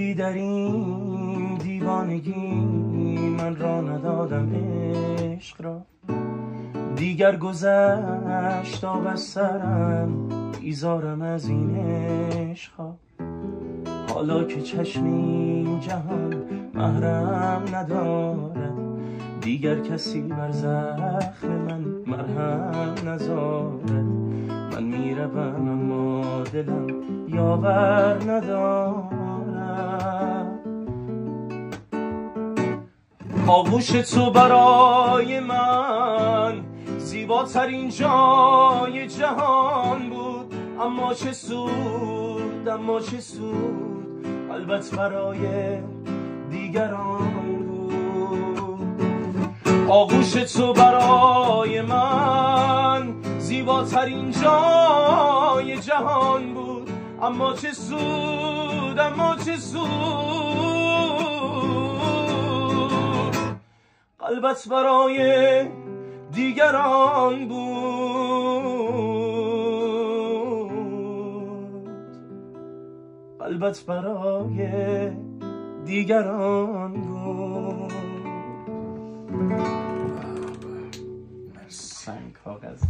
در این دیوانگی؟ من را ندادم عشق را. دیگر گذشت آب از سرم ایزارم از این عشق حالا که چشمی جهان محرم ندارد دیگر کسی بر زخم من مرهم نزارد. من می‌روم اما دلم یاور ندارد. آغوش تو برای من زیباترین جای جهان بود. اما چه سود اما چه سود. البته برای دیگران بود. آغوش تو برای من زیباترین جای جهان بود. اما چه سود اما چه سود قلبت برای دیگران بود قلبت برای دیگران بود سنگ کاغذ